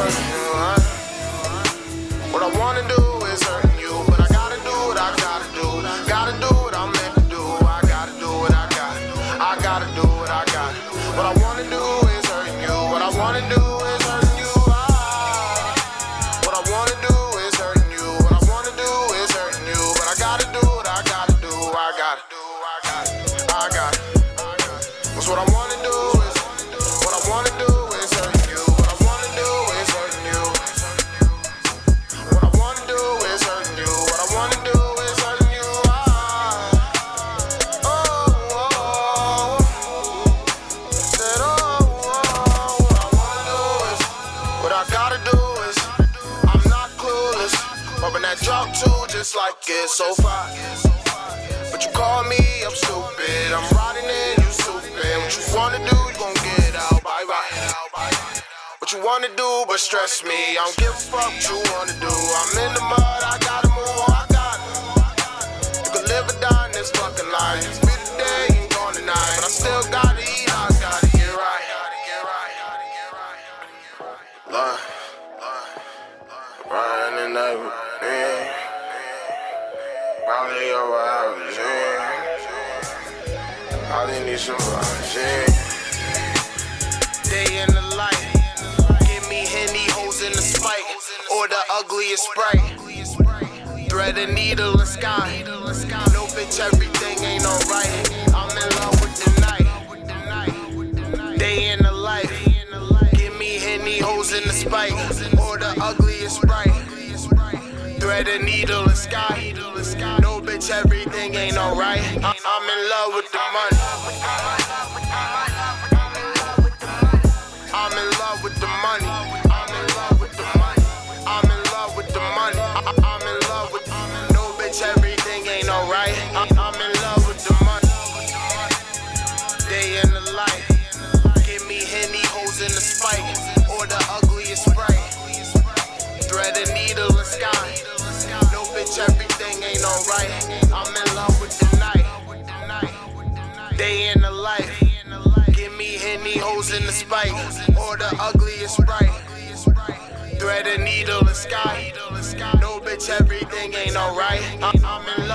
What I wanna do is hurting you, but I gotta do what I gotta do. Gotta do what I'm meant to do. I gotta do what I got. I gotta do what I got. What I wanna do is hurting you. What I wanna do. What I gotta do is, I'm not clueless. Bumping that drop too, just like it's so far. But you call me, I'm stupid. I'm riding in, you stupid. What you wanna do, you gon' get out. Bye bye. What you wanna do, but stress me. I don't give a fuck what you wanna do. I'm in the mud, I gotta move. I gotta. You can live or die in this fucking life. Lord, riding in that, yeah. Probably over yeah. I need some vibes. Day in the light. Give me henny hoes in the spike. Or the ugliest sprite. Thread a needle and sky. No bitch, everything in the spike. Or the ugliest sprite. Thread a needle and sky. No bitch, everything ain't alright. I'm in love with the money. Day in the life. Give me henny hoes in the spike or the ugliest sprite. Thread a needle and sky. No bitch, everything ain't alright. I'm in